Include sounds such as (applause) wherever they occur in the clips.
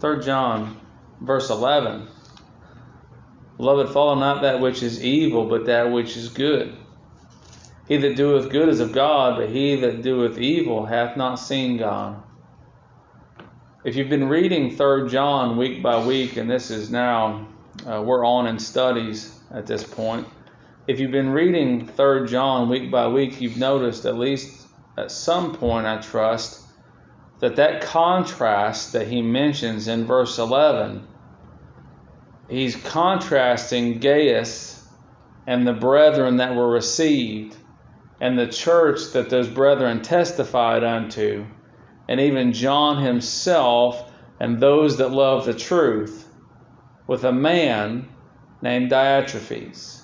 3 John, verse 11. Beloved, follow not that which is evil, but that which is good. He that doeth good is of God, but he that doeth evil hath not seen God. If you've been reading 3 John week by week, and this is now, uh, we're on in studies at this point. If you've been reading 3 John week by week, you've noticed, at least at some point, I trust, that that contrast that he mentions in verse 11, he's contrasting Gaius and the brethren that were received and the church that those brethren testified unto, and even John himself and those that love the truth, with a man named Diotrephes.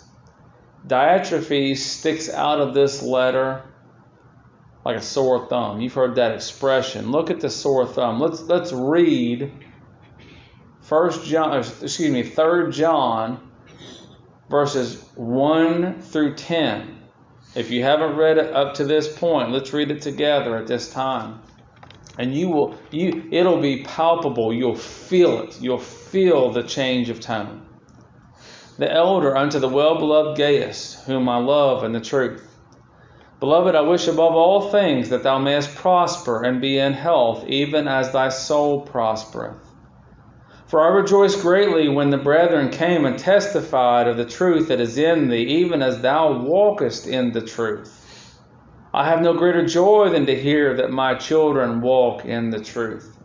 Diotrephes sticks out of this letter like a sore thumb. You've heard that expression. Look at the sore thumb. Let's let's read First John, uh, excuse me, Third John, verses one through ten. If you haven't read it up to this point, let's read it together at this time. And you will you it'll be palpable. You'll feel it. You'll feel the change of tone. The elder unto the well-beloved Gaius, whom I love in the truth. Beloved, I wish above all things that thou mayest prosper and be in health, even as thy soul prospereth. For I rejoiced greatly when the brethren came and testified of the truth that is in thee, even as thou walkest in the truth. I have no greater joy than to hear that my children walk in the truth.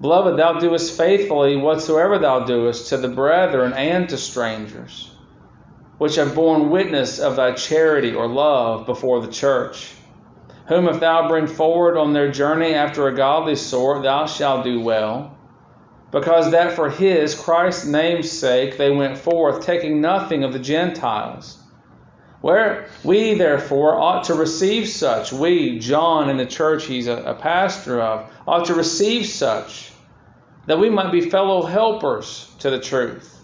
Beloved, thou doest faithfully whatsoever thou doest to the brethren and to strangers, which have borne witness of thy charity or love before the church, whom if thou bring forward on their journey after a godly sort, thou shalt do well because that for his, Christ's name's sake, they went forth, taking nothing of the Gentiles. Where we, therefore, ought to receive such, we, John, in the church he's a, a pastor of, ought to receive such, that we might be fellow helpers to the truth.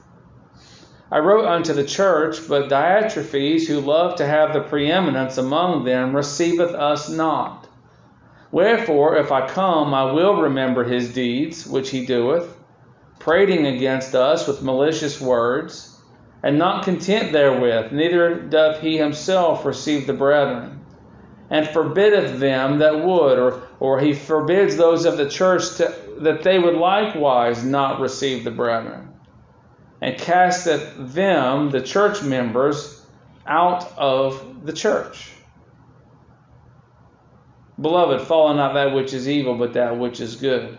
I wrote unto the church, but Diotrephes, who loved to have the preeminence among them, receiveth us not. Wherefore, if I come, I will remember his deeds, which he doeth, prating against us with malicious words, and not content therewith, neither doth he himself receive the brethren, and forbiddeth them that would, or, or he forbids those of the church to, that they would likewise not receive the brethren, and casteth them, the church members, out of the church. Beloved, follow not that which is evil, but that which is good.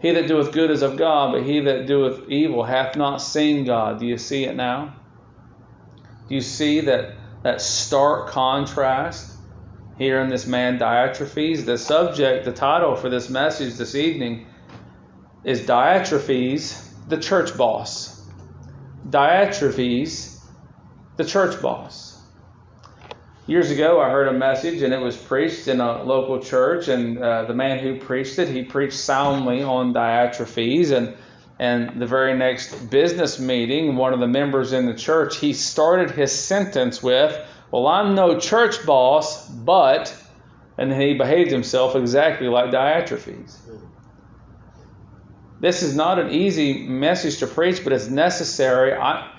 He that doeth good is of God, but he that doeth evil hath not seen God. Do you see it now? Do you see that, that stark contrast here in this man Diotrephes? The subject, the title for this message this evening is Diotrephes, the church boss. Diotrephes, the church boss. Years ago, I heard a message and it was preached in a local church, and uh, the man who preached it, he preached soundly on Diotrephes, and and the very next business meeting, one of the members in the church, he started his sentence with, "Well, I'm no church boss, but," and he behaved himself exactly like Diotrephes. This is not an easy message to preach, but it's necessary. I,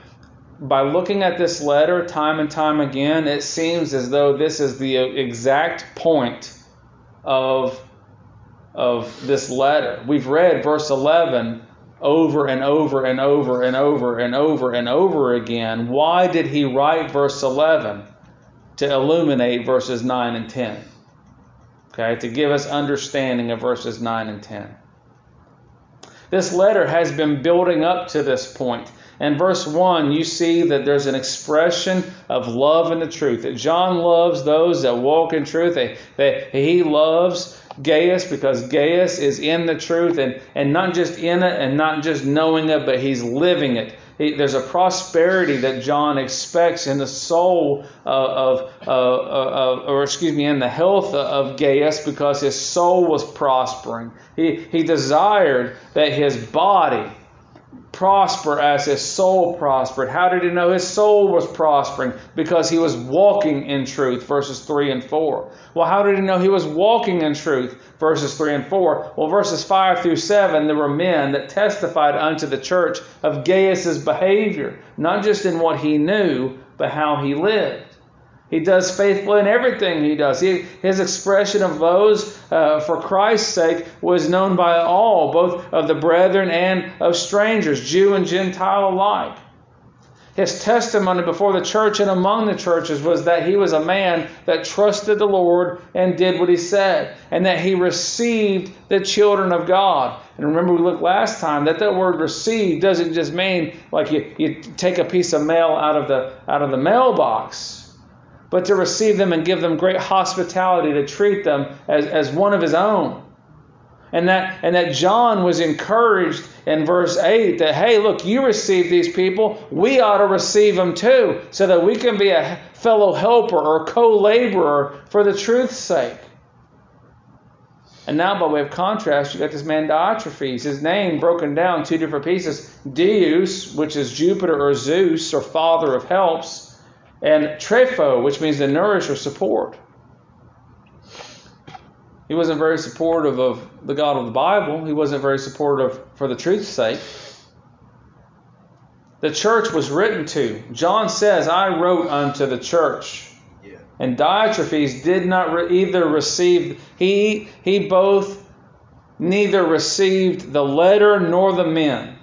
by looking at this letter time and time again, it seems as though this is the exact point of, of this letter. We've read verse 11 over and over and over and over and over and over again. Why did he write verse 11? To illuminate verses 9 and 10. Okay, to give us understanding of verses 9 and 10. This letter has been building up to this point. In verse 1, you see that there's an expression of love and the truth. That John loves those that walk in truth. That, that he loves Gaius because Gaius is in the truth and, and not just in it and not just knowing it, but he's living it. He, there's a prosperity that John expects in the soul uh, of, of, of, or excuse me, in the health of Gaius because his soul was prospering. He, he desired that his body prosper as his soul prospered. How did he know his soul was prospering? Because he was walking in truth, verses 3 and 4. Well, how did he know he was walking in truth? Verses 3 and 4. Well, verses 5 through 7, there were men that testified unto the church of Gaius's behavior, not just in what he knew, but how he lived. He does faithfully in everything he does. He, his expression of those uh, for Christ's sake was known by all, both of the brethren and of strangers, Jew and Gentile alike. His testimony before the church and among the churches was that he was a man that trusted the Lord and did what he said, and that he received the children of God. And remember, we looked last time that that word "receive" doesn't just mean like you, you take a piece of mail out of the out of the mailbox but to receive them and give them great hospitality, to treat them as, as one of his own. And that, and that John was encouraged in verse 8 that, hey, look, you receive these people, we ought to receive them too, so that we can be a fellow helper or co laborer for the truth's sake. And now, by way of contrast, you got this man Diotrephes. His name broken down two different pieces. Deus, which is Jupiter or Zeus or father of helps, and trepho, which means to nourish or support. He wasn't very supportive of the God of the Bible. He wasn't very supportive for the truth's sake. The church was written to. John says, I wrote unto the church. Yeah. And Diotrephes did not re- either receive, he, he both neither received the letter nor the men.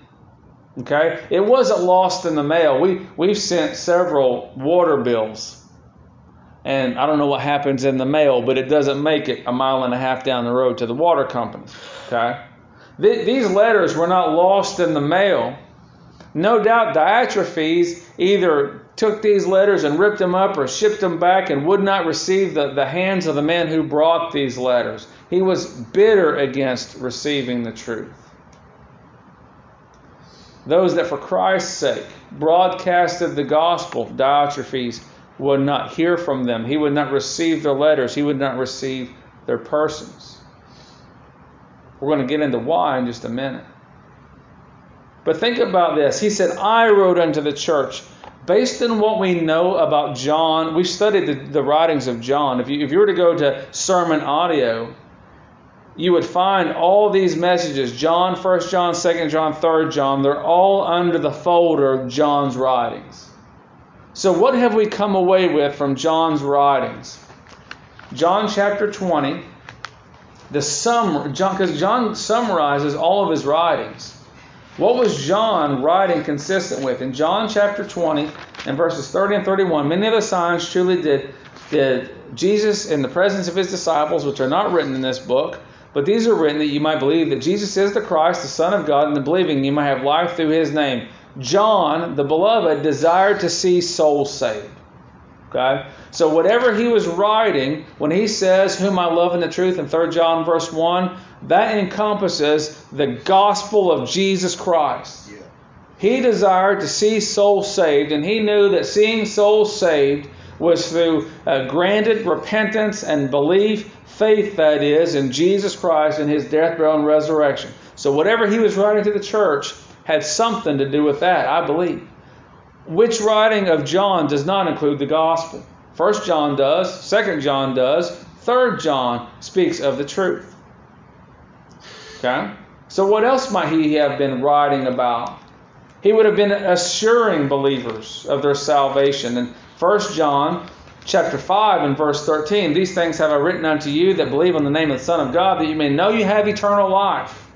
Okay? It wasn't lost in the mail. We, we've sent several water bills. And I don't know what happens in the mail, but it doesn't make it a mile and a half down the road to the water company. Okay? Th- these letters were not lost in the mail. No doubt Diotrephes either took these letters and ripped them up or shipped them back and would not receive the, the hands of the man who brought these letters. He was bitter against receiving the truth those that for Christ's sake broadcasted the gospel, Diotrephes would not hear from them. He would not receive their letters. He would not receive their persons. We're going to get into why in just a minute. But think about this. He said, I wrote unto the church. Based on what we know about John, we studied the, the writings of John. If you, if you were to go to sermon audio, you would find all these messages John, 1 John, 2 John, 3 John they're all under the folder John's writings. So, what have we come away with from John's writings? John chapter 20, the sum, John, John summarizes all of his writings. What was John writing consistent with? In John chapter 20 and verses 30 and 31, many of the signs truly did, did Jesus in the presence of his disciples, which are not written in this book, but these are written that you might believe that Jesus is the Christ, the Son of God, and the believing you might have life through his name. John, the beloved, desired to see souls saved. Okay? So whatever he was writing, when he says, Whom I love in the truth in 3 John verse 1, that encompasses the gospel of Jesus Christ. Yeah. He desired to see souls saved, and he knew that seeing souls saved was through uh, granted repentance and belief faith, that is, in Jesus Christ and his death, burial, and resurrection. So whatever he was writing to the church had something to do with that, I believe. Which writing of John does not include the gospel? First John does, second John does, third John speaks of the truth. Okay? So what else might he have been writing about? He would have been assuring believers of their salvation. And First John chapter 5 and verse 13 These things have I written unto you that believe on the name of the Son of God, that you may know you have eternal life.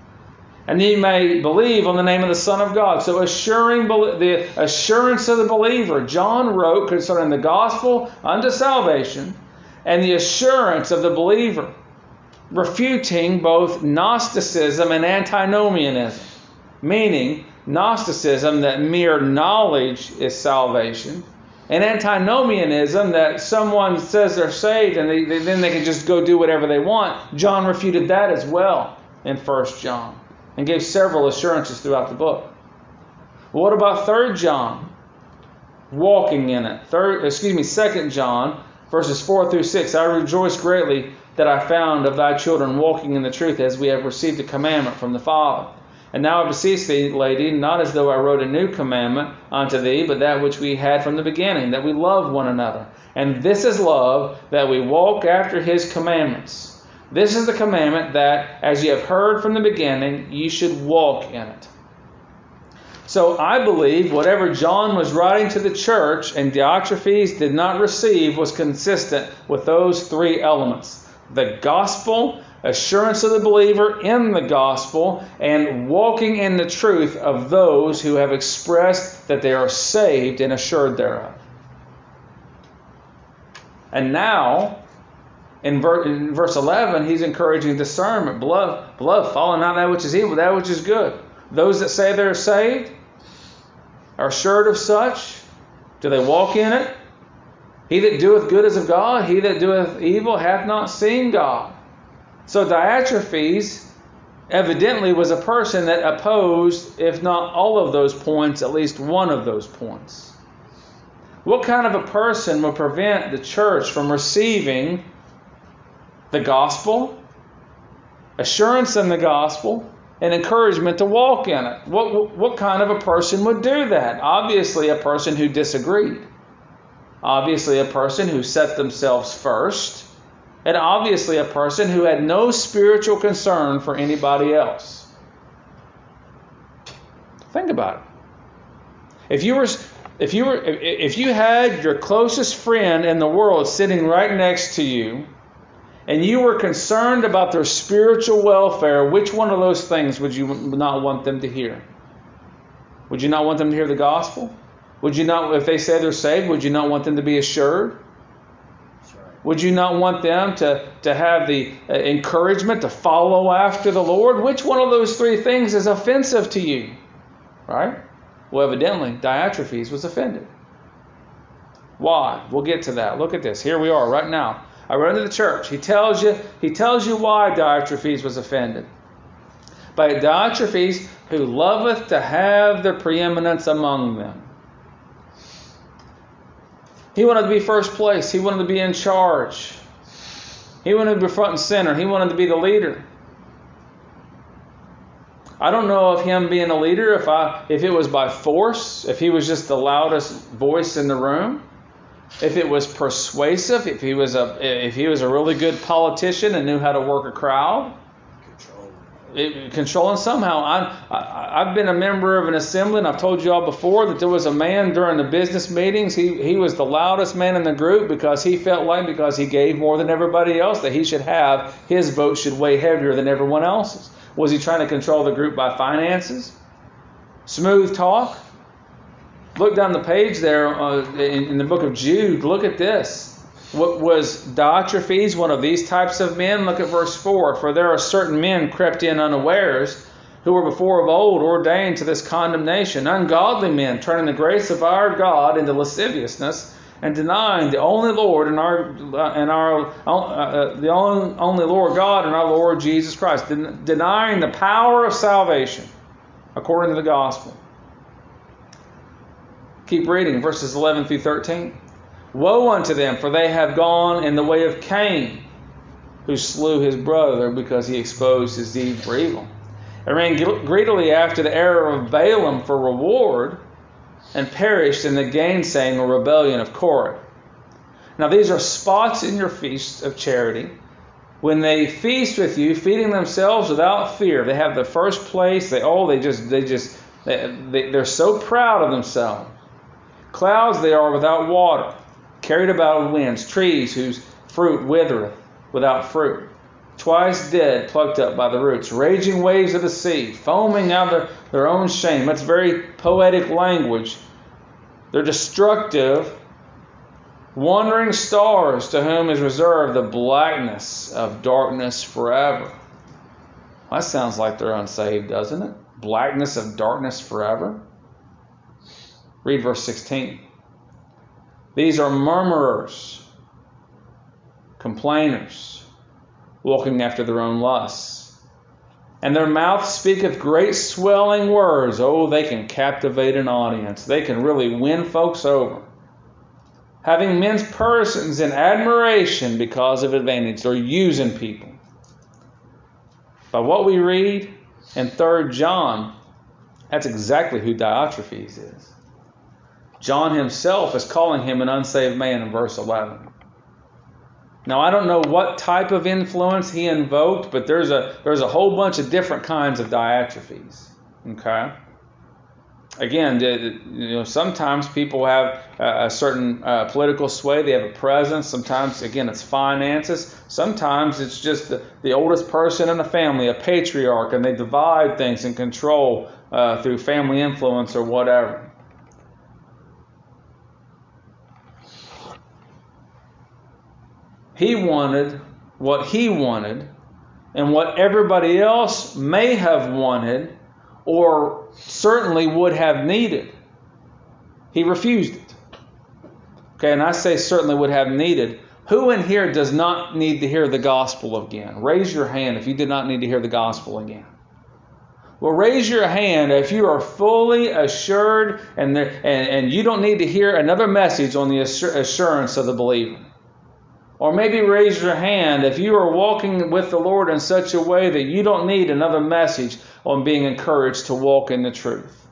And you may believe on the name of the Son of God. So, assuring the assurance of the believer, John wrote concerning the gospel unto salvation and the assurance of the believer, refuting both Gnosticism and antinomianism, meaning Gnosticism that mere knowledge is salvation, and antinomianism that someone says they're saved and they, they, then they can just go do whatever they want. John refuted that as well in 1 John and gave several assurances throughout the book. what about 3 John? Walking in it. Third, excuse me, 2 John, verses 4 through 6. I rejoice greatly that I found of thy children walking in the truth as we have received a commandment from the Father. And now I beseech thee, lady, not as though I wrote a new commandment unto thee, but that which we had from the beginning, that we love one another. And this is love, that we walk after his commandments. This is the commandment that, as you have heard from the beginning, you should walk in it. So I believe whatever John was writing to the church and Diotrephes did not receive was consistent with those three elements the gospel, assurance of the believer in the gospel, and walking in the truth of those who have expressed that they are saved and assured thereof. And now, in, verse 11, he's encouraging discernment. Beloved, beloved, follow not that which is evil, that which is good. Those that say they're saved are assured of such. Do they walk in it? He that doeth good is of God, he that doeth evil hath not seen God. So Diotrephes evidently was a person that opposed, if not all of those points, at least one of those points. What kind of a person would prevent the church from receiving the gospel, assurance in the gospel, and encouragement to walk in it? What, what kind of a person would do that? Obviously, a person who disagreed. Obviously, a person who set themselves first. And obviously, a person who had no spiritual concern for anybody else. Think about it. If you were if you were if you had your closest friend in the world sitting right next to you and you were concerned about their spiritual welfare, which one of those things would you not want them to hear? Would you not want them to hear the gospel? Would you not, if they say they're saved, would you not want them to be assured? Would you not want them to, to have the uh, encouragement to follow after the Lord? Which one of those three things is offensive to you? Right? Well, evidently, Diotrephes was offended. Why? We'll get to that. Look at this. Here we are right now. I run to the church. He tells you, he tells you why Diotrephes was offended. By Diotrephes, who loveth to have the preeminence among them. He wanted to be first place. He wanted to be in charge. He wanted to be front and center. He wanted to be the leader. I don't know of him being a leader if I if it was by force, if he was just the loudest voice in the room, if it was persuasive, if he was a if he was a really good politician and knew how to work a crowd it, controlling somehow. I, I, have been a member of an assembly, and I've told you all before that there was a man during the business meetings. He, he was the loudest man in the group because he felt like because he gave more than everybody else that he should have his vote should weigh heavier than everyone else's. Was he trying to control the group by finances? Smooth talk? Look down the page there uh, in, in the book of Jude. Look at this. What was Diotrephes one of these types of men? Look at verse 4. For there are certain men crept in unawares, who were before of old ordained to this condemnation, ungodly men, turning the grace of our God into lasciviousness, and denying the only Lord and our and our uh, uh, the only, only Lord God and our Lord Jesus Christ, Den- denying the power of salvation according to the gospel. Keep reading verses 11 through 13. Woe unto them, for they have gone in the way of Cain, who slew his brother because he exposed his deed for evil, and ran greedily after the error of Balaam for reward, and perished in the gainsaying or rebellion of Korah. Now these are spots in your feast of charity. When they feast with you, feeding themselves without fear, they have the first place. They oh, they just they just they, they, they're so proud of themselves. Clouds they are without water carried about of winds, trees whose fruit withereth without fruit, twice dead, plucked up by the roots, raging waves of the sea, foaming out their, their own shame. That's very poetic language. They're destructive, wandering stars to whom is reserved the blackness of darkness forever. That sounds like they're unsaved, doesn't it? Blackness of darkness forever. Read verse 16. These are murmurers, complainers, walking after their own lusts. And their mouth speaketh great swelling words. Oh, they can captivate an audience. They can really win folks over. Having men's persons in admiration because of advantage. They're using people. By what we read, in 3 John, that's exactly who Diotrephes is. John himself is calling him an unsaved man in verse 11. Now I don't know what type of influence he invoked, but there's a there's a whole bunch of different kinds of Diotrephes. Okay. Again, you know, sometimes people have a certain uh, political sway. They have a presence. Sometimes, again, it's finances. Sometimes it's just the, the oldest person in the family, a patriarch, and they divide things and control uh, through family influence or whatever. He wanted what he wanted, and what everybody else may have wanted or certainly would have needed. He refused it. Okay, and I say certainly would have needed. Who in here does not need to hear the gospel again? Raise your hand if you did not need to hear the gospel again. Well, raise your hand if you are fully assured and, there, and, and you don't need to hear another message on the assurance of the believer. Or maybe raise your hand if you are walking with the Lord in such a way that you don't need another message on being encouraged to walk in the truth.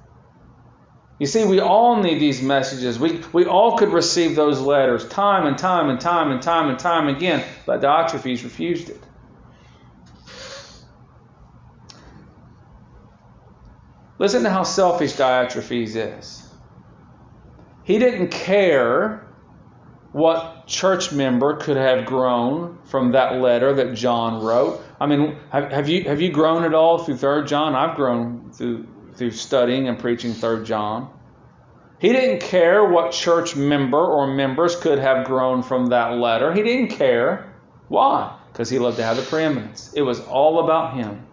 You see, we all need these messages. We, we all could receive those letters time and time and time and time and time again, but Diotrephes refused it. Listen to how selfish Diotrephes is. He didn't care what church member could have grown from that letter that John wrote. I mean, have, have you have you grown at all through Third John? I've grown through through studying and preaching Third John. He didn't care what church member or members could have grown from that letter. He didn't care. Why? Because he loved to have the preeminence. It was all about him.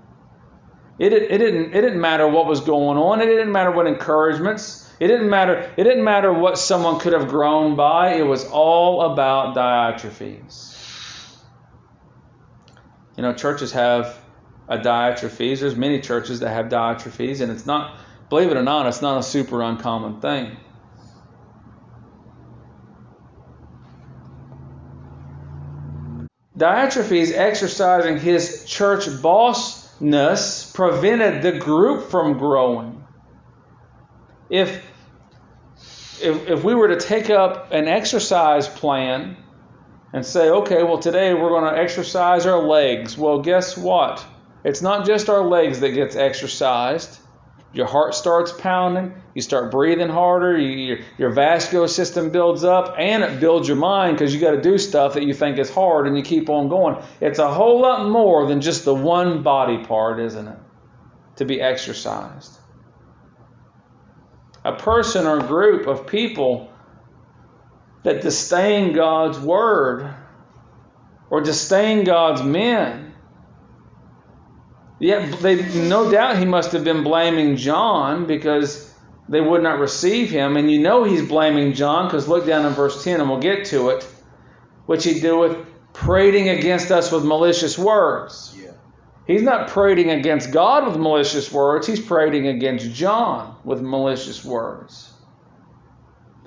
It, it, didn't, it didn't matter what was going on. It didn't matter what encouragements. It didn't matter. It didn't matter what someone could have grown by. It was all about Diotrephes. You know, churches have a Diotrephes. There's many churches that have Diotrephes, and it's not, believe it or not, it's not a super uncommon thing. Diotrephes exercising his church bossness prevented the group from growing. If if, if we were to take up an exercise plan and say, okay, well, today we're going to exercise our legs. Well, guess what? It's not just our legs that gets exercised. Your heart starts pounding, you start breathing harder, you, your, your vascular system builds up, and it builds your mind because you got to do stuff that you think is hard and you keep on going. It's a whole lot more than just the one body part, isn't it? To be exercised a person or group of people that disdain God's word or disdain God's men. Yet they no doubt he must have been blaming John because they would not receive him. And you know he's blaming John because look down in verse 10 and we'll get to it. Which he doeth prating against us with malicious words. He's not prating against God with malicious words, he's prating against John with malicious words.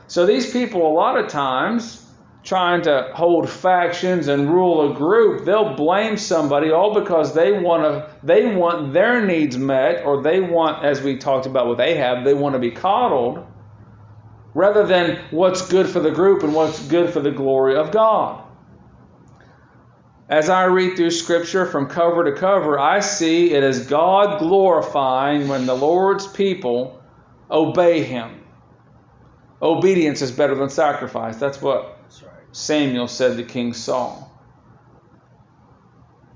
So these people, a lot of times, trying to hold factions and rule a group, they'll blame somebody all because they want to they want their needs met or they want as we talked about with Ahab, they want to be coddled rather than what's good for the group and what's good for the glory of God. As I read through Scripture from cover to cover, I see it as God glorifying when the Lord's people obey Him. Obedience is better than sacrifice. That's what Samuel said to King Saul.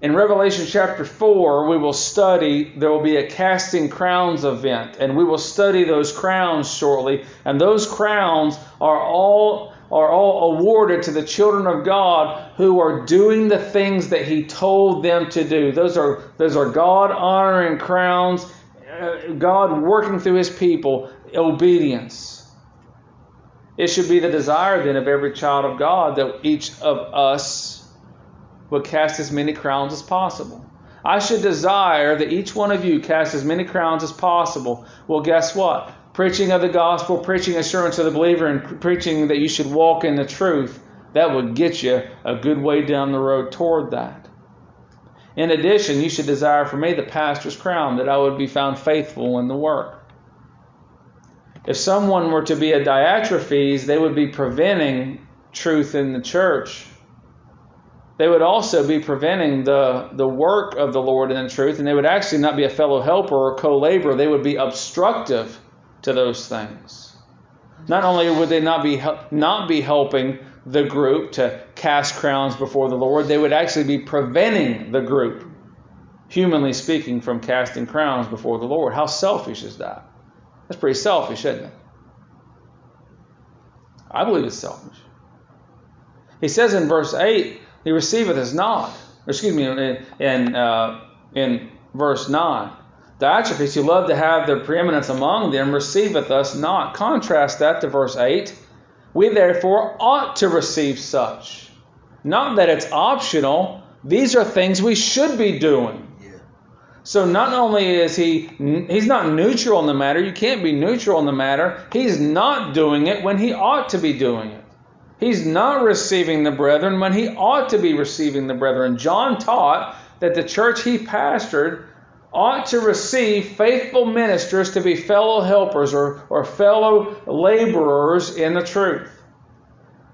In Revelation chapter 4, we will study, there will be a casting crowns event, and we will study those crowns shortly. And those crowns are all are all awarded to the children of God who are doing the things that He told them to do. Those are, those are God honoring crowns, uh, God working through His people, obedience. It should be the desire then of every child of God that each of us would cast as many crowns as possible. I should desire that each one of you cast as many crowns as possible. Well, guess what? Preaching of the gospel, preaching assurance of the believer, and preaching that you should walk in the truth, that would get you a good way down the road toward that. In addition, you should desire for me the pastor's crown, that I would be found faithful in the work. If someone were to be a Diotrephes, they would be preventing truth in the church. They would also be preventing the, the work of the Lord in the truth, and they would actually not be a fellow helper or co laborer. They would be obstructive to those things. Not only would they not be, not be helping the group to cast crowns before the Lord, they would actually be preventing the group, humanly speaking, from casting crowns before the Lord. How selfish is that? That's pretty selfish, isn't it? I believe it's selfish. He says in verse 8, He receiveth us not. Excuse me, in, in, uh, in verse 9. Diotrephes, who love to have their preeminence among them, receiveth us not. Contrast that to verse 8. We therefore ought to receive such. Not that it's optional, these are things we should be doing. So not only is he he's not neutral in the matter, you can't be neutral in the matter. He's not doing it when he ought to be doing it. He's not receiving the brethren when he ought to be receiving the brethren. John taught that the church he pastored ought to receive faithful ministers to be fellow helpers or, or fellow laborers in the truth.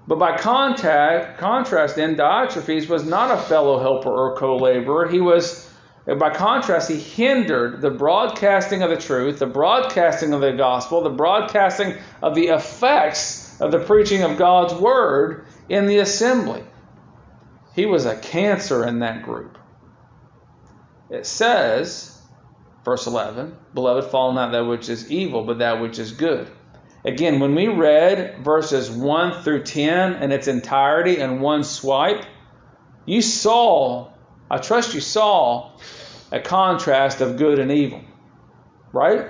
But by contact, contrast, then Diotrephes was not a fellow helper or co laborer. He was, by contrast, he hindered the broadcasting of the truth, the broadcasting of the gospel, the broadcasting of the effects of the preaching of God's word in the assembly. He was a cancer in that group. It says, Verse 11 Beloved, follow not that which is evil, but that which is good. Again, when we read verses 1 through 10 in its entirety in one swipe, you saw, I trust you saw, a contrast of good and evil. Right?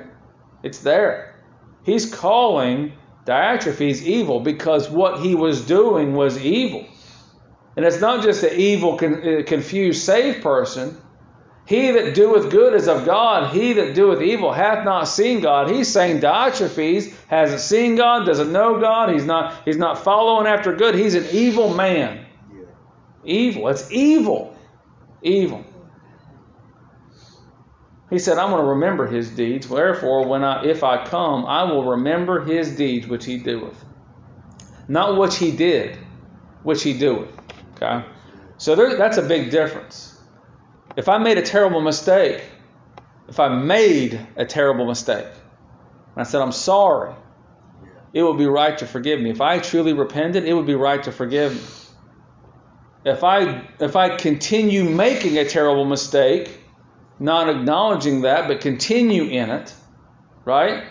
It's there. He's calling Diotrephes evil because what he was doing was evil. And it's not just an evil, uh, confused, saved person. He that doeth good is of God. He that doeth evil hath not seen God. He's saying Diotrephes hasn't seen God, doesn't know God. He's not, he's not following after good. He's an evil man. Evil. It's evil. Evil. He said, I'm going to remember his deeds. Wherefore, when I, if I come, I will remember his deeds which he doeth. Not which he did, which he doeth. Okay? So there, that's a big difference. If I made a terrible mistake, if I made a terrible mistake, and I said, I'm sorry, it would be right to forgive me. If I truly repented, it would be right to forgive me. If I if I continue making a terrible mistake, not acknowledging that, but continue in it, right?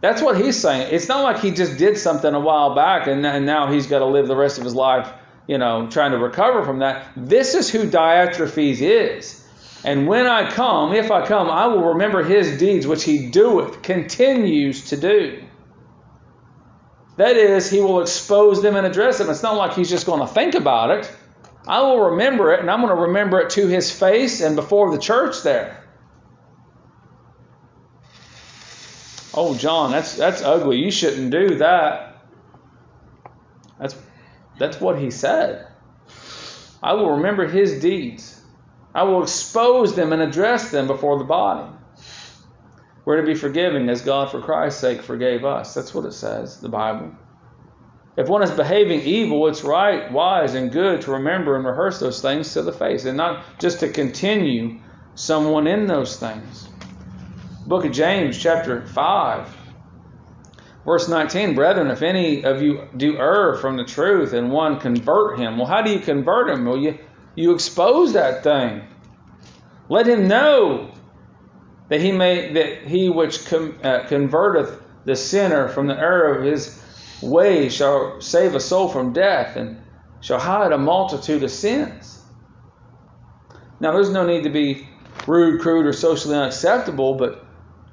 That's what he's saying. It's not like he just did something a while back and, and now he's got to live the rest of his life you know, trying to recover from that. This is who Diotrephes is. And when I come, if I come, I will remember his deeds which he doeth, continues to do. That is, he will expose them and address them. It's not like he's just going to think about it. I will remember it, and I'm going to remember it to his face and before the church there. Oh, John, that's that's ugly. You shouldn't do that. That's that's what he said. I will remember his deeds. I will expose them and address them before the body. We're to be forgiving as God, for Christ's sake, forgave us. That's what it says, the Bible. If one is behaving evil, it's right, wise, and good to remember and rehearse those things to the face and not just to continue someone in those things. Book of James, chapter 5. Verse 19, brethren, if any of you do err from the truth and one convert him, well, how do you convert him? Well, you, you expose that thing. Let him know that he may that he which com, uh, converteth the sinner from the error of his way shall save a soul from death and shall hide a multitude of sins. Now, there's no need to be rude, crude, or socially unacceptable, but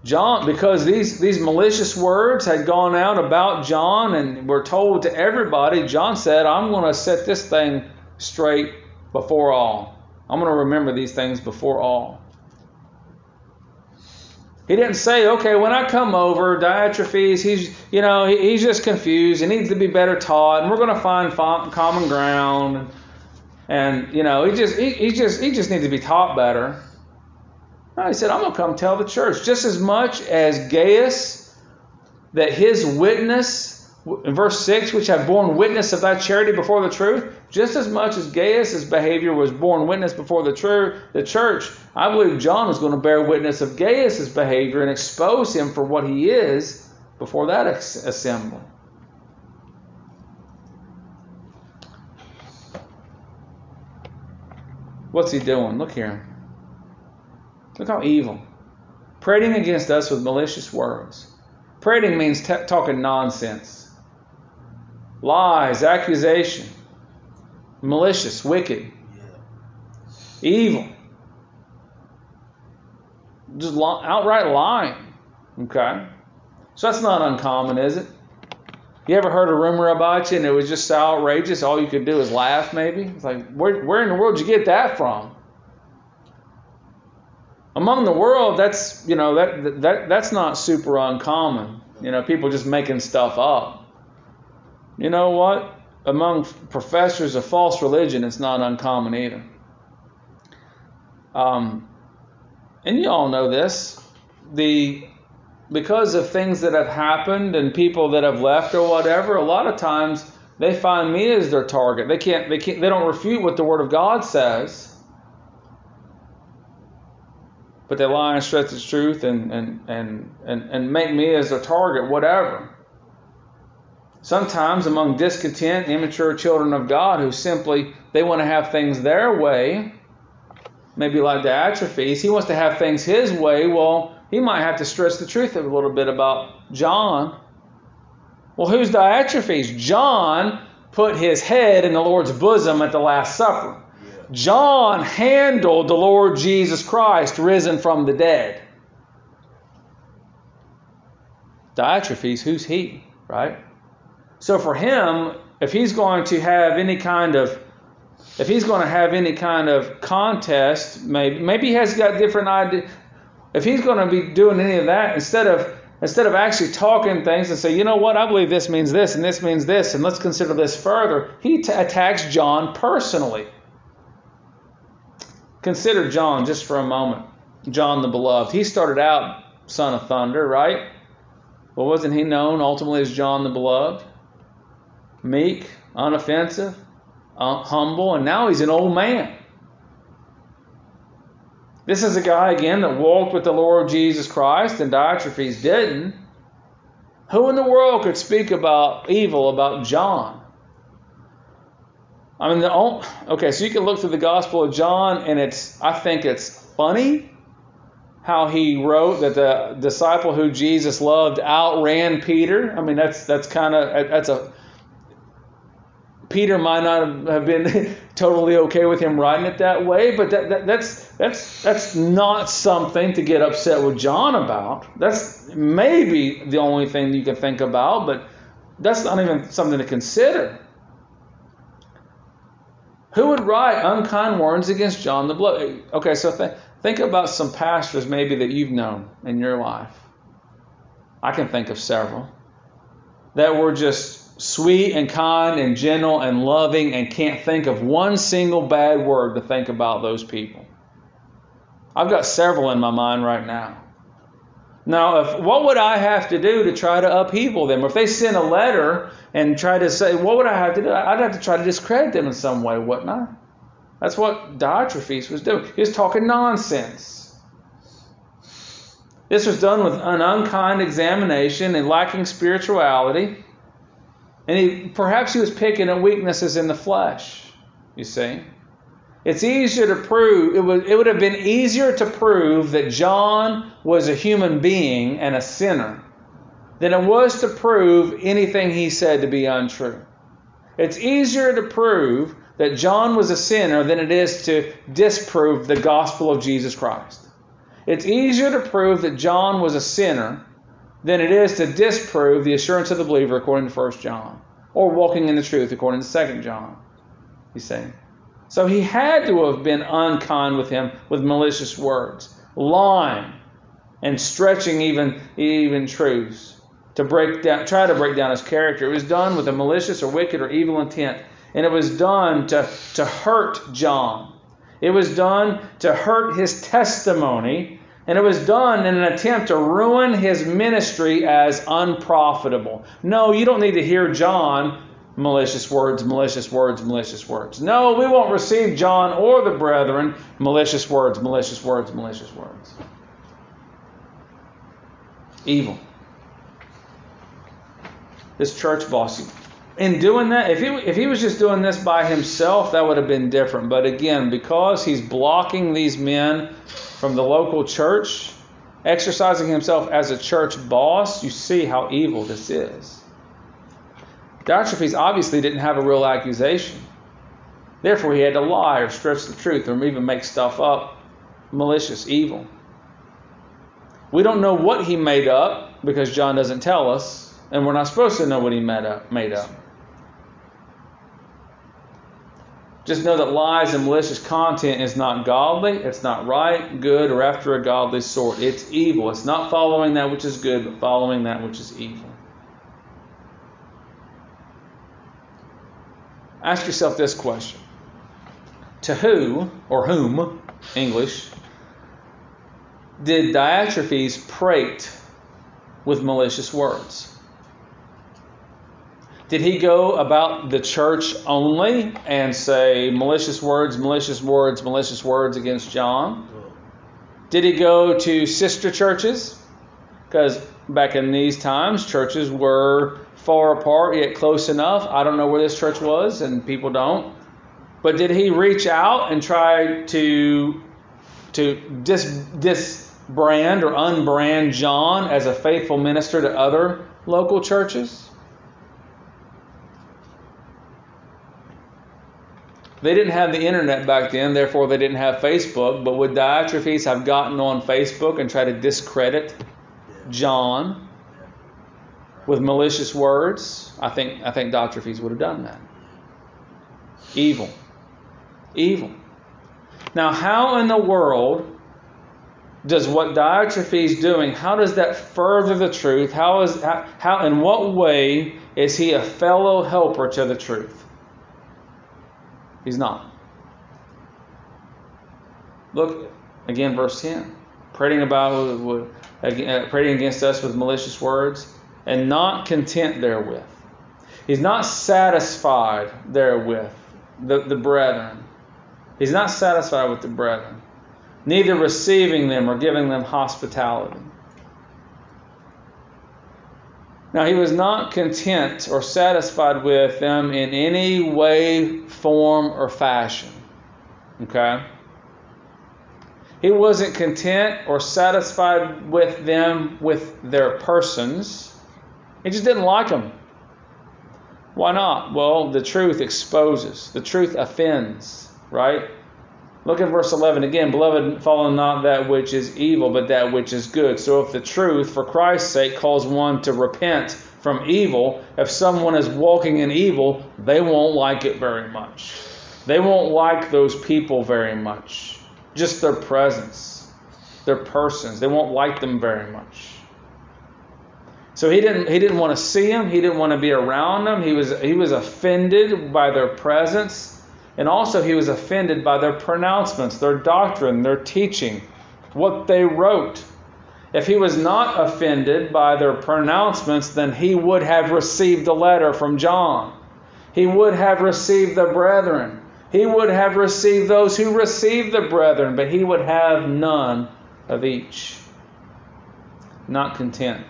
John, because these, these malicious words had gone out about John and were told to everybody, John said, I'm going to set this thing straight before all. I'm going to remember these things before all. He didn't say, okay, when I come over, Diotrephes, he's, you know, he, he's just confused. He needs to be better taught, and we're going to find common ground. and you know he just he, he just he just needs to be taught better. No, he said, I'm gonna come tell the church just as much as Gaius that his witness in verse 6, which have borne witness of thy charity before the truth, just as much as Gaius' behavior was borne witness before the, tr- the church, I believe John was going to bear witness of Gaius' behavior and expose him for what he is before that assembly. What's he doing? Look here. Look how evil. Prating against us with malicious words. Prating means t- talking nonsense lies, accusation, malicious, wicked, evil, just outright lying. Okay? So that's not uncommon, is it? You ever heard a rumor about you and it was just so outrageous, all you could do is laugh, maybe? It's like, where, where in the world did you get that from? Among the world, that's you know that that that's not super uncommon. You know, people just making stuff up. You know what? Among professors of false religion, it's not uncommon either. Um, and you all know this. The because of things that have happened and people that have left or whatever, a lot of times they find me as their target. They can't they can't they don't refute what the word of God says. But they lie and stretch the truth and and and and, and make me as their target, whatever. Sometimes among discontent, immature children of God who simply they want to have things their way, maybe like Diotrephes, he wants to have things his way. Well, he might have to stretch the truth a little bit about John. Well, who's Diotrephes? John put his head in the Lord's bosom at the Last Supper. John handled the Lord Jesus Christ risen from the dead. Diotrephes, who's he, right? So for him, if he's going to have any kind of if he's going to have any kind of contest, maybe maybe he has got different ideas. If he's going to be doing any of that, instead of instead of actually talking things and say, you know what, I believe this means this and this means this, and let's consider this further, he t- attacks John personally. Consider John just for a moment. John the beloved. He started out son of thunder, right? But wasn't he known ultimately as John the beloved? meek, unoffensive, humble, and now he's an old man. This is a guy, again, that walked with the Lord Jesus Christ, and Diotrephes didn't. Who in the world could speak about evil about John? I mean, the only, okay, so you can look through the Gospel of John, and it's I think it's funny how he wrote that the disciple who Jesus loved outran Peter. I mean, that's that's kind of that's a Peter might not have been (laughs) totally okay with him writing it that way, but that, that, that's that's that's not something to get upset with John about. That's maybe the only thing you can think about, but that's not even something to consider. Who would write unkind words against John the Beloved? Okay, so th- think about some pastors maybe that you've known in your life. I can think of several that were just sweet and kind and gentle and loving and can't think of one single bad word to think about those people. I've got several in my mind right now. Now, if, what would I have to do to try to upheaval them? If they sent a letter and try to say, what would I have to do? I'd have to try to discredit them in some way, wouldn't I? That's what Diotrephes was doing. He was talking nonsense. This was done with an unkind examination and lacking spirituality. And he, perhaps he was picking at weaknesses in the flesh, you see. It's easier to prove, it would, it would have been easier to prove that John was a human being and a sinner than it was to prove anything he said to be untrue. It's easier to prove that John was a sinner than it is to disprove the gospel of Jesus Christ. It's easier to prove that John was a sinner than it is to disprove the assurance of the believer according to 1 John, or walking in the truth according to 2 John. He's saying. So he had to have been unkind with him with malicious words, lying, and stretching even, even truths to break down, try to break down his character. It was done with a malicious or wicked or evil intent. and it was done to, to hurt John. It was done to hurt his testimony, and it was done in an attempt to ruin his ministry as unprofitable. No, you don't need to hear John malicious words, malicious words, malicious words. No, we won't receive John or the brethren malicious words, malicious words, malicious words. Evil. This church boss. In doing that, if he, if he was just doing this by himself, that would have been different. But again, because he's blocking these men from the local church, exercising himself as a church boss, you see how evil this is. Diotrephes obviously didn't have a real accusation. Therefore, he had to lie or stretch the truth or even make stuff up, malicious, evil. We don't know what he made up because John doesn't tell us, and we're not supposed to know what he made up. Made up. Just know that lies and malicious content is not godly, it's not right, good, or after a godly sort. It's evil. It's not following that which is good, but following that which is evil. Ask yourself this question To who, or whom, English, did Diotrephes prate with malicious words? Did he go about the church only and say malicious words, malicious words, malicious words against John? Did he go to sister churches? Because back in these times, churches were far apart yet close enough. I don't know where this church was, and people don't. But did he reach out and try to to dis disbrand or unbrand John as a faithful minister to other local churches? They didn't have the internet back then, therefore they didn't have Facebook. But would Diotrephes have gotten on Facebook and tried to discredit John? with malicious words, I think I think Diotrephes would have done that. Evil. Evil. Now, how in the world does what Diotrephes doing, how does that further the truth? How is how, how in what way is he a fellow helper to the truth? He's not. Look again, verse 10. Prating about Uh, prating against us with malicious words and not content therewith. He's not satisfied therewith, the, the brethren. He's not satisfied with the brethren, neither receiving them or giving them hospitality. Now, he was not content or satisfied with them in any way, form, or fashion. Okay? He wasn't content or satisfied with them with their persons. He just didn't like them. Why not? Well, the truth exposes, the truth offends, right? Look at verse 11 again. Beloved, follow not that which is evil, but that which is good. So if the truth, for Christ's sake, calls one to repent from evil, if someone is walking in evil, they won't like it very much. They won't like those people very much. Just their presence, their persons. They won't like them very much. So he didn't he didn't want to see them, he didn't want to be around them. He was he was offended by their presence, and also he was offended by their pronouncements, their doctrine, their teaching, what they wrote. If he was not offended by their pronouncements, then he would have received a letter from John. He would have received the brethren. He would have received those who received the brethren, but he would have none of each. Not content.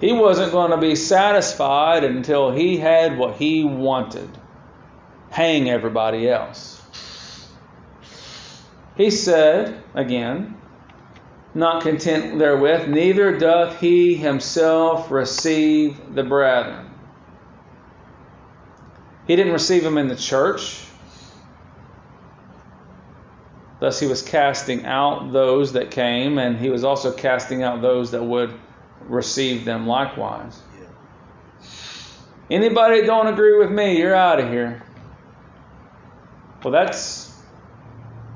He wasn't going to be satisfied until he had what he wanted hang everybody else. He said, again, not content therewith, neither doth he himself receive the brethren. He didn't receive them in the church. Thus, he was casting out those that came, and he was also casting out those that would receive them likewise. Anybody don't agree with me, you're out of here. Well, that's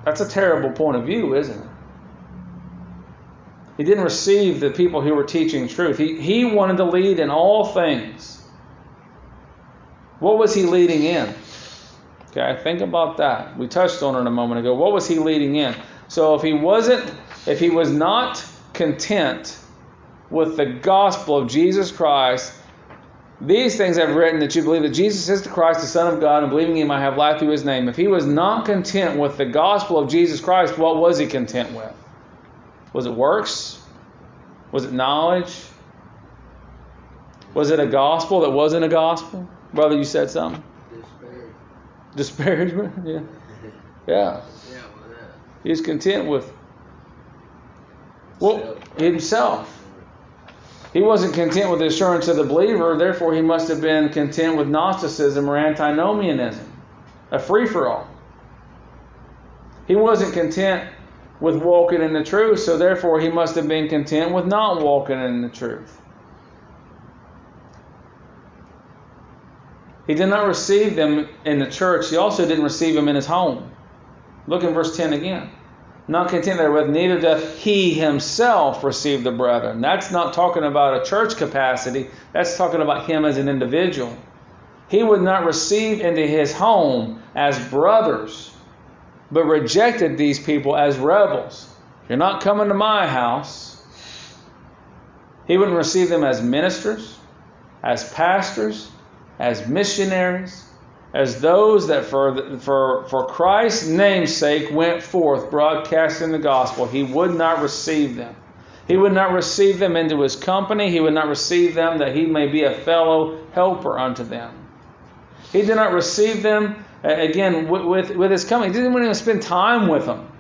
that's a terrible point of view, isn't it? He didn't receive the people who were teaching truth. He, he wanted to lead in all things. What was he leading in? Okay, think about that. We touched on it a moment ago. What was he leading in? So if he wasn't, if he was not content with the gospel of Jesus Christ, these things I've written that you believe that Jesus is the Christ, the Son of God, and believing Him I have life through His name. If he was not content with the gospel of Jesus Christ, what was he content with? Was it works? Was it knowledge? Was it a gospel that wasn't a gospel? Brother, you said something? Disparagement? (laughs) Mm-hmm. Yeah. Yeah. He's content with well, himself. He wasn't content with the assurance of the believer, therefore, he must have been content with Gnosticism or antinomianism, a free for all. He wasn't content with walking in the truth, so therefore, he must have been content with not walking in the truth. He did not receive them in the church. He also didn't receive them in his home. Look in verse 10 again. Not content therewith, neither doth he himself receive the brethren. That's not talking about a church capacity. That's talking about him as an individual. He would not receive into his home as brothers, but rejected these people as rebels. You're not coming to my house. He wouldn't receive them as ministers, as pastors, as missionaries, as those that for, for, for Christ's name's sake went forth broadcasting the gospel. He would not receive them. He would not receive them into his company. He would not receive them that he may be a fellow helper unto them. He did not receive them, again, with, with, with his company. He didn't even spend time with them.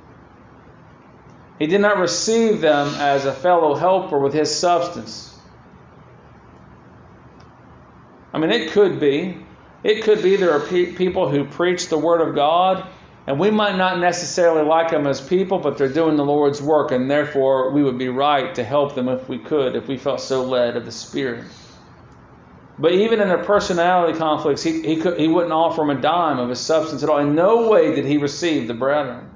He did not receive them as a fellow helper with his substance. I mean, it could be. It could be there are pe- people who preach the Word of God, and we might not necessarily like them as people, but they're doing the Lord's work, and therefore we would be right to help them if we could, if we felt so led of the Spirit. But even in their personality conflicts, he, he, could, he wouldn't offer them a dime of his substance at all. In no way did he receive the brethren.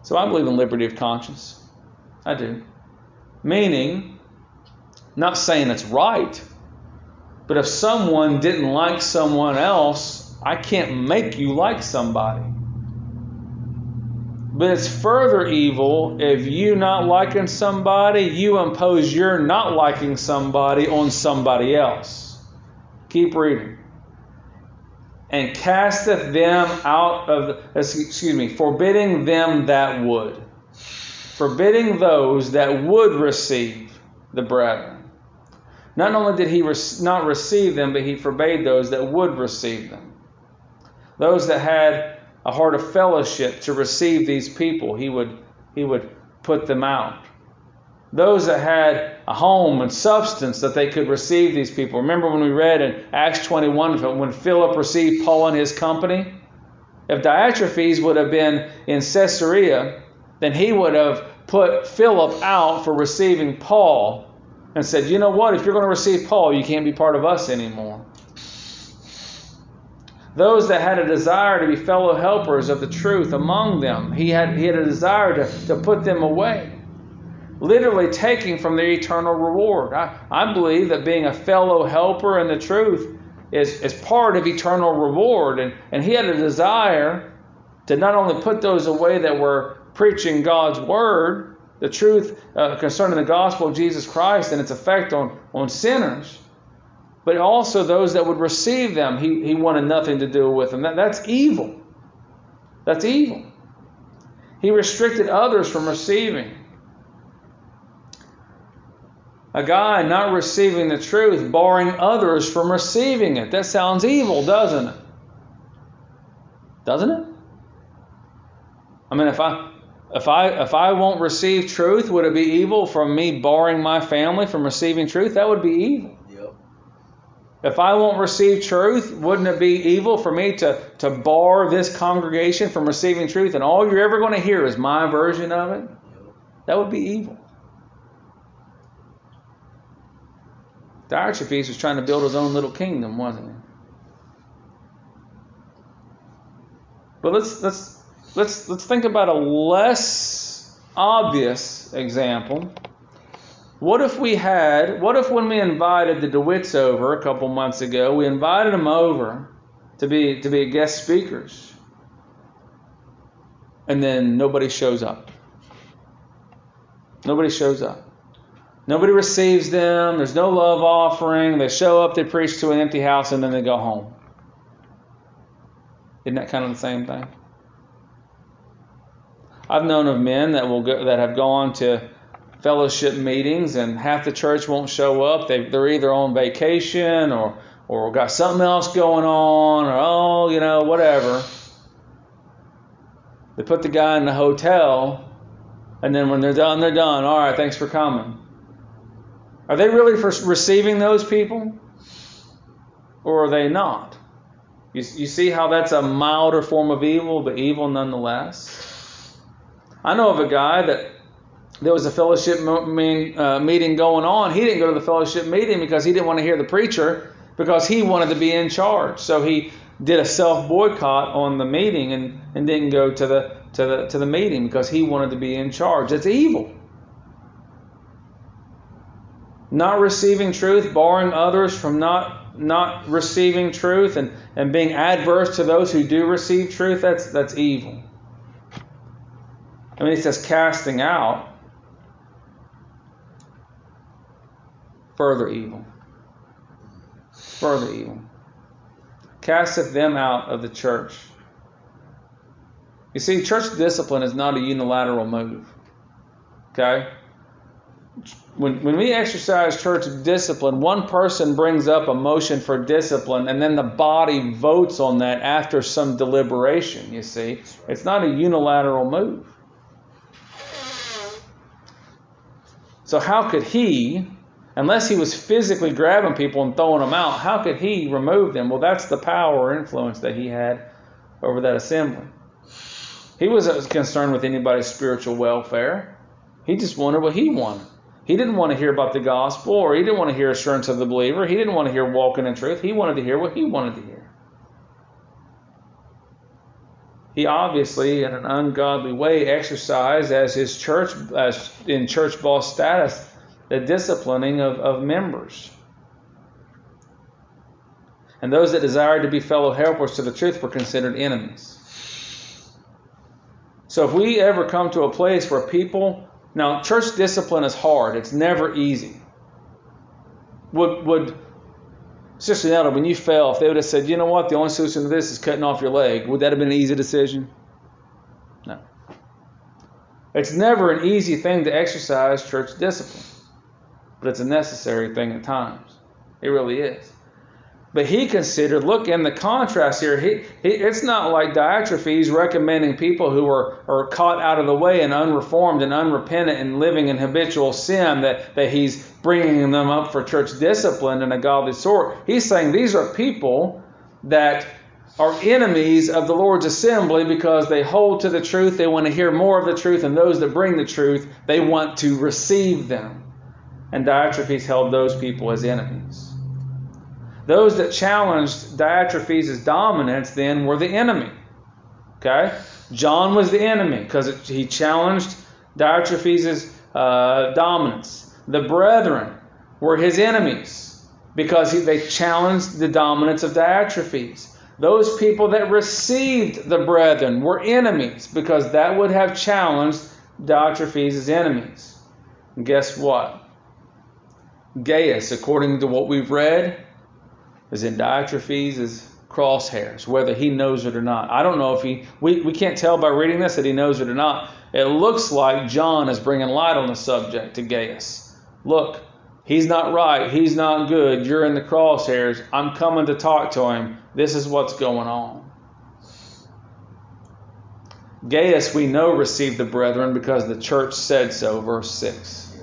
So I believe in liberty of conscience. I do. Meaning, not saying it's right, but if someone didn't like someone else, I can't make you like somebody. But it's further evil if you not liking somebody, you impose your not liking somebody on somebody else. Keep reading. And casteth them out of, excuse me, forbidding them that would. Forbidding those that would receive the brethren. Not only did he not receive them, but he forbade those that would receive them. Those that had a heart of fellowship to receive these people, he would, he would put them out. Those that had a home and substance that they could receive these people. Remember when we read in Acts 21 when Philip received Paul and his company? If Diotrephes would have been in Caesarea, then he would have put Philip out for receiving Paul and said, You know what? If you're going to receive Paul, you can't be part of us anymore. Those that had a desire to be fellow helpers of the truth among them, he had, he had a desire to, to put them away, literally taking from their eternal reward. I, I believe that being a fellow helper in the truth is, is part of eternal reward. And, and he had a desire to not only put those away that were preaching God's word, the truth uh, concerning the gospel of Jesus Christ and its effect on, on sinners, but also those that would receive them, he, he wanted nothing to do with them. That, that's evil. That's evil. He restricted others from receiving. A guy not receiving the truth, barring others from receiving it. That sounds evil, doesn't it? Doesn't it? I mean, if I if I if I won't receive truth, would it be evil from me barring my family from receiving truth? That would be evil. Yep. If I won't receive truth, wouldn't it be evil for me to, to bar this congregation from receiving truth and all you're ever going to hear is my version of it? Yep. That would be evil. Diotrephes was trying to build his own little kingdom, wasn't he? But let's let's let's let's think about a less obvious example. What if we had, what if when we invited the DeWitts over a couple months ago, we invited them over to be to be guest speakers, and then nobody shows up? Nobody shows up. Nobody receives them. There's no love offering. They show up, they preach to an empty house, and then they go home. Isn't that kind of the same thing? I've known of men that will go, that have gone to fellowship meetings and half the church won't show up. They, they're either on vacation or or got something else going on or oh you know whatever. They put the guy in the hotel, and then when they're done, they're done. All right, thanks for coming. Are they really for receiving those people? Or are they not? You, you see how that's a milder form of evil, but evil nonetheless? I know of a guy that there was a fellowship uh, meeting going on. He didn't go to the fellowship meeting because he didn't want to hear the preacher because he wanted to be in charge. So he did a self boycott on the meeting and, and didn't go to the to the to the meeting because he wanted to be in charge. It's evil not receiving truth, barring others from not not receiving truth and, and being adverse to those who do receive truth, that's that's evil. I mean, it says casting out further evil. Further evil. Casteth them out of the church. You see, church discipline is not a unilateral move. Okay? when, when we exercise church discipline, one person brings up a motion for discipline, and then the body votes on that after some deliberation, you see. It's not a unilateral move. So, how could he, unless he was physically grabbing people and throwing them out, how could he remove them? Well, that's the power or influence that he had over that assembly. He wasn't concerned with anybody's spiritual welfare, he just wanted what he wanted. He didn't want to hear about the gospel or he didn't want to hear assurance of the believer. He didn't want to hear walking in truth. He wanted to hear what he wanted to hear. He obviously, in an ungodly way, exercised as his church, as in church boss status, the disciplining of, of members. And those that desired to be fellow helpers to the truth were considered enemies. So if we ever come to a place where people now, church discipline is hard. It's never easy. Would would Sister Nelda, when you fell, if they would have said, you know what, the only solution to this is cutting off your leg, would that have been an easy decision? No. It's never an easy thing to exercise church discipline, but it's a necessary thing at times. It really is. But he considered, look, in the contrast here, he, he, it's not like Diotrephes recommending people who are, are caught out of the way and unreformed and unrepentant and living in habitual sin that, that he's bringing them up for church discipline and a godly sort. He's saying these are people that are enemies of the Lord's assembly because they hold to the truth, they want to hear more of the truth, and those that bring the truth, they want to receive them. And Diotrephes held those people as enemies. Those that challenged Diotrephes' dominance then were the enemy. Okay? John was the enemy because he challenged Diotrephes' uh, dominance. The brethren were his enemies because he, they challenged the dominance of Diotrephes. Those people that received the brethren were enemies because that would have challenged Diotrephes' enemies. And guess what? Gaius, according to what we've read, is in Diotrephes' crosshairs, whether he knows it or not. I don't know if he, we, we can't tell by reading this that he knows it or not. It looks like John is bringing light on the subject to Gaius. Look, he's not right. He's not good. You're in the crosshairs. I'm coming to talk to him. This is what's going on. Gaius, we know, received the brethren because the church said so, verse 6.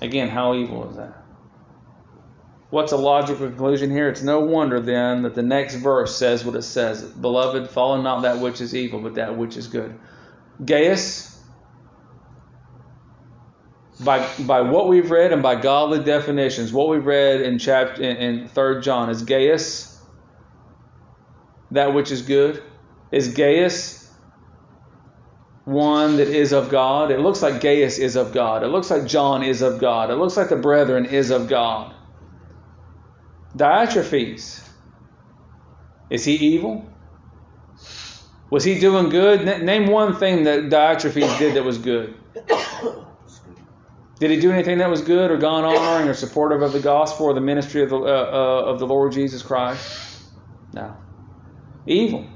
Again, how evil is that? What's a logical conclusion here? It's no wonder then that the next verse says what it says Beloved, follow not that which is evil, but that which is good. Gaius, by, by what we've read and by godly definitions, what we've read in chapter in, in 3 John, is Gaius that which is good? Is Gaius one that is of God. It looks like Gaius is of God. It looks like John is of God. It looks like the brethren is of God. Diotrephes, is he evil? Was he doing good? name one thing that Diotrephes did that was good. Did he do anything that was good or gone honoring or supportive of the gospel or the ministry of the, uh, uh, of the Lord Jesus Christ? No. Evil.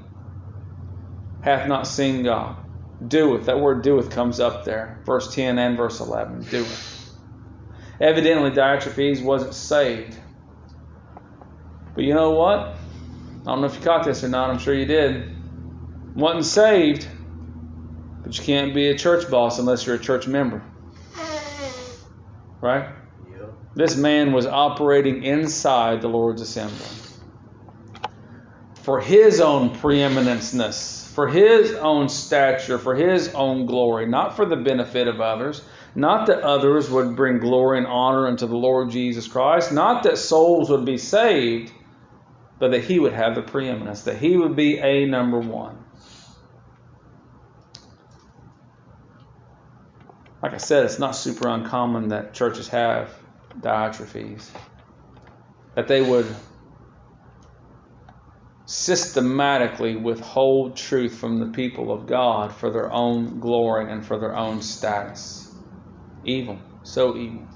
Hath not seen God. Doeth. That word doeth comes up there. Verse 10 and verse 11. Doeth. Evidently, Diotrephes wasn't saved. But you know what? I don't know if you caught this or not. I'm sure you did. Wasn't saved, but you can't be a church boss unless you're a church member. Right? Yep. This man was operating inside the Lord's assembly for his own preeminenceness, for his own stature, for his own glory, not for the benefit of others, not that others would bring glory and honor unto the Lord Jesus Christ, not that souls would be saved, but that he would have the preeminence, that he would be a number one. Like I said, it's not super uncommon that churches have Diotrephes, that they would systematically withhold truth from the people of God for their own glory and for their own status. Evil, so evil.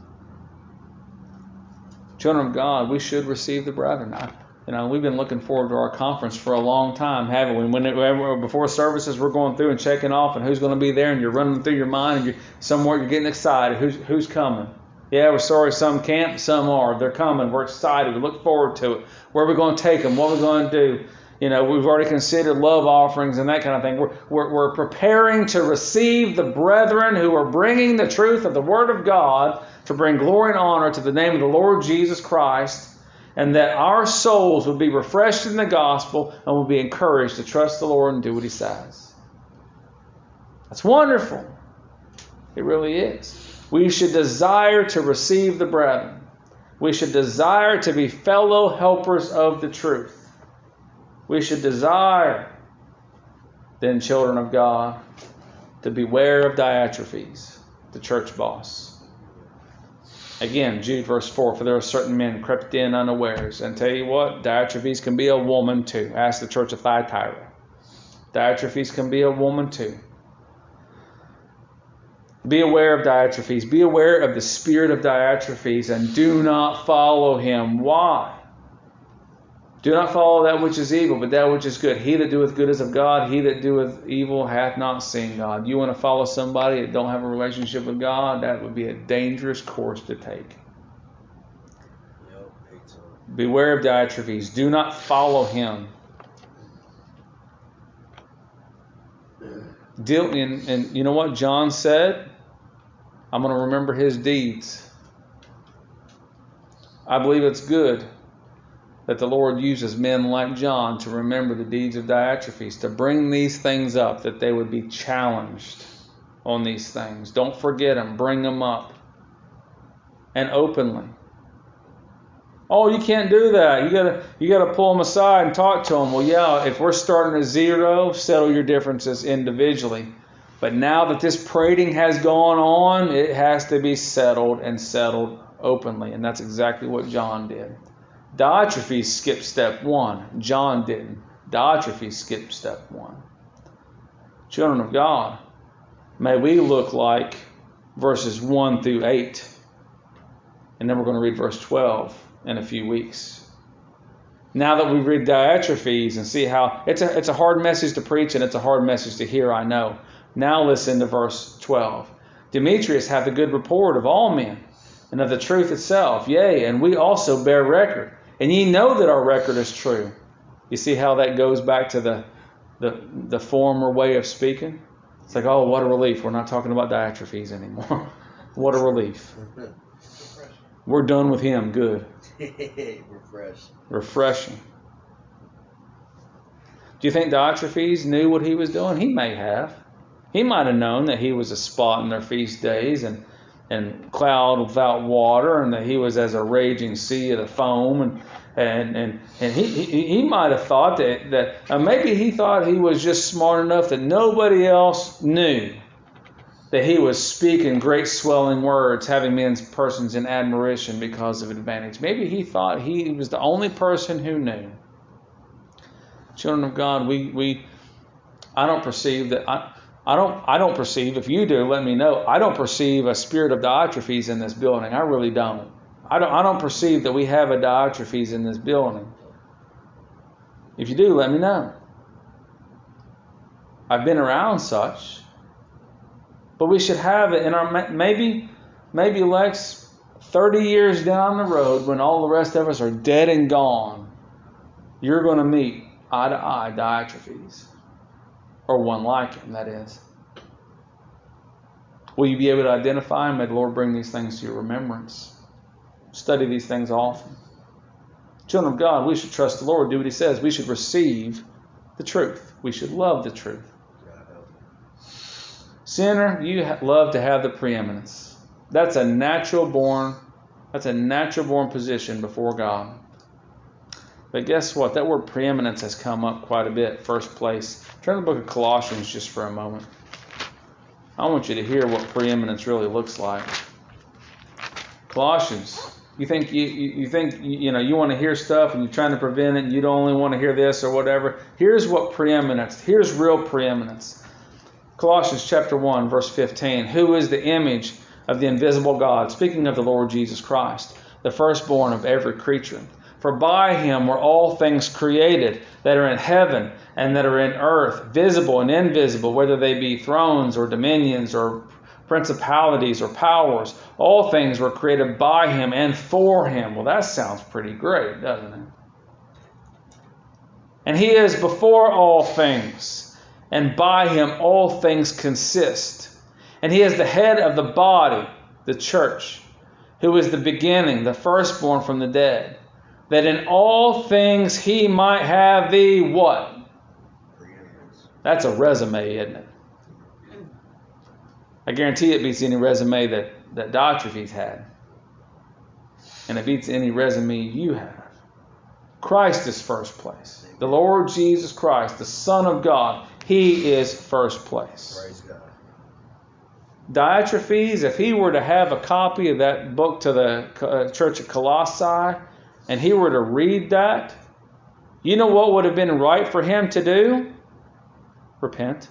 Children of God, we should receive the brethren. I, you know, we've been looking forward to our conference for a long time, haven't we? When it, before services, we're going through and checking off, and who's going to be there, and you're running through your mind, and you're somewhere you're getting excited. Who's who's coming? Yeah, we're sorry some can't, some are. They're coming. We're excited. We look forward to it. Where are we going to take them? What are we going to do? You know, we've already considered love offerings and that kind of thing. We're, we're, we're preparing to receive the brethren who are bringing the truth of the Word of God to bring glory and honor to the name of the Lord Jesus Christ and that our souls would be refreshed in the gospel and would be encouraged to trust the Lord and do what He says. That's wonderful. It really is. We should desire to receive the brethren. We should desire to be fellow helpers of the truth. We should desire, then, children of God, to beware of Diotrephes, the church boss. Again, Jude verse 4 For there are certain men crept in unawares. And tell you what, Diotrephes can be a woman too. Ask the church of Thyatira. Diotrephes can be a woman too. Be aware of Diotrephes. Be aware of the spirit of Diotrephes and do not follow him. Why? Do not follow that which is evil, but that which is good. He that doeth good is of God. He that doeth evil hath not seen God. You want to follow somebody that don't have a relationship with God? That would be a dangerous course to take. Beware of Diotrephes. Do not follow him. Deal in, and you know what John said? I'm going to remember his deeds. I believe it's good that the Lord uses men like John to remember the deeds of Diotrephes, to bring these things up, that they would be challenged on these things. Don't forget them, bring them up. And openly. Oh, you can't do that. You gotta you gotta pull them aside and talk to them. Well, yeah, if we're starting at zero, settle your differences individually. But now that this prating has gone on, it has to be settled and settled openly. And that's exactly what John did. Diotrephes skipped step one. John didn't. Diotrephes skipped step one. Children of God, may we look like verses 1 through 8. And then we're going to read verse 12 in a few weeks. Now that we read Diotrephes and see how it's a, it's a hard message to preach and it's a hard message to hear, I know. Now listen to verse 12. Demetrius hath a good report of all men and of the truth itself. Yea, and we also bear record and ye know that our record is true. You see how that goes back to the, the, the former way of speaking? It's like, oh, what a relief. We're not talking about Diotrephes anymore. (laughs) what a relief. We're done with him. Good. (laughs) Refresh. Refreshing. Do you think Diotrephes knew what he was doing? He may have. He might have known that he was a spot in their feast days and and cloud without water, and that he was as a raging sea of the foam, and and and and he he, he might have thought that that uh, maybe he thought he was just smart enough that nobody else knew that he was speaking great swelling words, having men's persons in admiration because of advantage. Maybe he thought he was the only person who knew. Children of God, we we I don't perceive that I. I don't, I don't perceive, if you do, let me know. I don't perceive a spirit of Diotrephes in this building. I really don't. I don't, I don't perceive that we have a Diotrephes in this building. If you do, let me know. I've been around such. But we should have it in our, maybe, maybe Lex, 30 years down the road when all the rest of us are dead and gone, you're going to meet eye to eye Diotrephes. Or one like him, that is. Will you be able to identify him? May the Lord bring these things to your remembrance. Study these things often. Children of God, we should trust the Lord, do what He says. We should receive the truth. We should love the truth. Sinner, you love to have the preeminence. That's a natural born, that's a natural born position before God. But guess what? That word preeminence has come up quite a bit. First place. Turn to the book of Colossians just for a moment. I want you to hear what preeminence really looks like. Colossians. You think you, you think you know you want to hear stuff and you're trying to prevent it and you don't only want to hear this or whatever. Here's what preeminence. Here's real preeminence. Colossians chapter 1 verse 15. Who is the image of the invisible God? Speaking of the Lord Jesus Christ, the firstborn of every creature. For by him were all things created that are in heaven and that are in earth, visible and invisible, whether they be thrones or dominions or principalities or powers. All things were created by him and for him. Well, that sounds pretty great, doesn't it? And he is before all things, and by him all things consist. And he is the head of the body, the church, who is the beginning, the firstborn from the dead that in all things he might have the what? That's a resume, isn't it? I guarantee it beats any resume that, that Diotrephes had. And it beats any resume you have. Christ is first place. The Lord Jesus Christ, the Son of God, He is first place. Praise God. Diotrephes, if he were to have a copy of that book to the uh, church of Colossae, and he were to read that, you know what would have been right for him to do? Repent.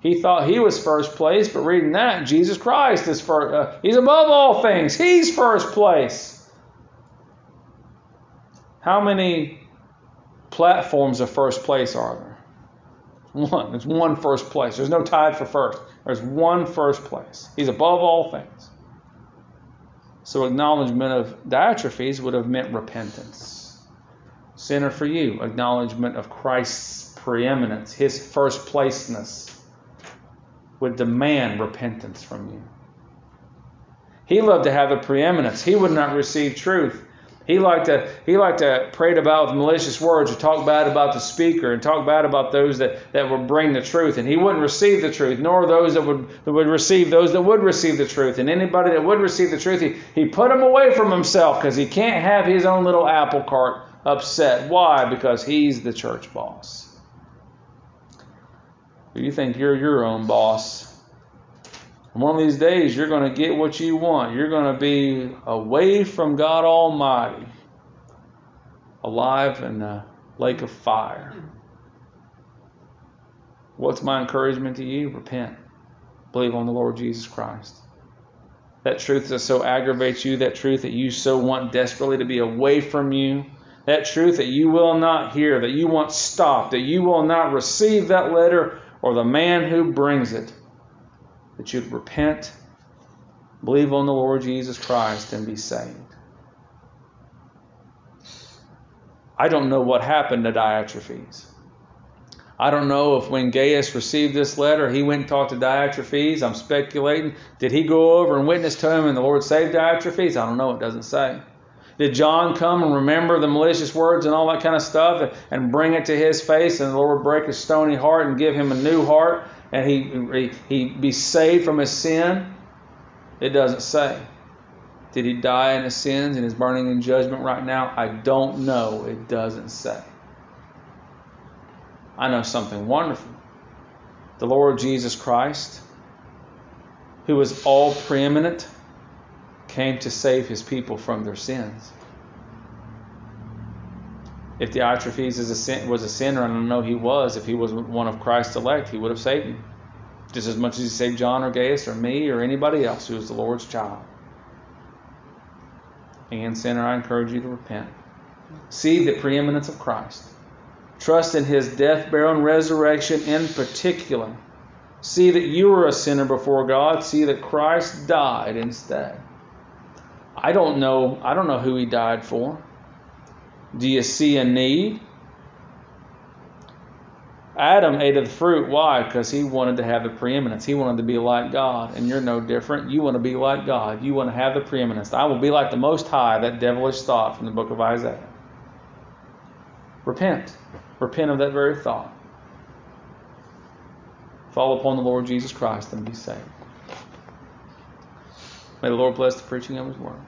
He thought he was first place, but reading that, Jesus Christ is first. Uh, he's above all things. He's first place. How many platforms of first place are there? One. There's one first place. There's no tied for first. There's one first place. He's above all things. So acknowledgement of Diotrephes would have meant repentance. Sinner for you, acknowledgement of Christ's preeminence, his first placeness, would demand repentance from you. He loved to have a preeminence. He would not receive truth he liked to he liked to prate about malicious words or talk bad about the speaker and talk bad about those that, that would bring the truth. And he wouldn't receive the truth, nor those that would that would receive those that would receive the truth. And anybody that would receive the truth, he, he put them away from himself because he can't have his own little apple cart upset. Why? Because he's the church boss. You think you're your own boss. One of these days, you're going to get what you want. You're going to be away from God Almighty, alive in a lake of fire. What's my encouragement to you? Repent. Believe on the Lord Jesus Christ. That truth that so aggravates you, that truth that you so want desperately to be away from you, that truth that you will not hear, that you want stopped, that you will not receive that letter or the man who brings it that you'd repent, believe on the Lord Jesus Christ, and be saved. I don't know what happened to Diotrephes. I don't know if when Gaius received this letter, he went and talked to Diotrephes. I'm speculating. Did he go over and witness to him and the Lord saved Diotrephes? I don't know. It doesn't say. Did John come and remember the malicious words and all that kind of stuff and bring it to his face and the Lord break his stony heart and give him a new heart and he, he, he be saved from his sin? It doesn't say. Did he die in his sins and is burning in judgment right now? I don't know. It doesn't say. I know something wonderful. The Lord Jesus Christ, who was all preeminent, came to save his people from their sins. If Diotrephes a was a sinner, and I know he was, if he was one of Christ's elect, he would have saved him. Just as much as he saved John or Gaius or me or anybody else who was the Lord's child. And sinner, I encourage you to repent. See the preeminence of Christ. Trust in his death, burial, and resurrection in particular. See that you were a sinner before God. See that Christ died instead. I don't know. I don't know who he died for. Do you see a need? Adam ate of the fruit. Why? Because he wanted to have the preeminence. He wanted to be like God. And you're no different. You want to be like God. You want to have the preeminence. I will be like the Most High, that devilish thought from the book of Isaiah. Repent. Repent of that very thought. Fall upon the Lord Jesus Christ and be saved. May the Lord bless the preaching of His word.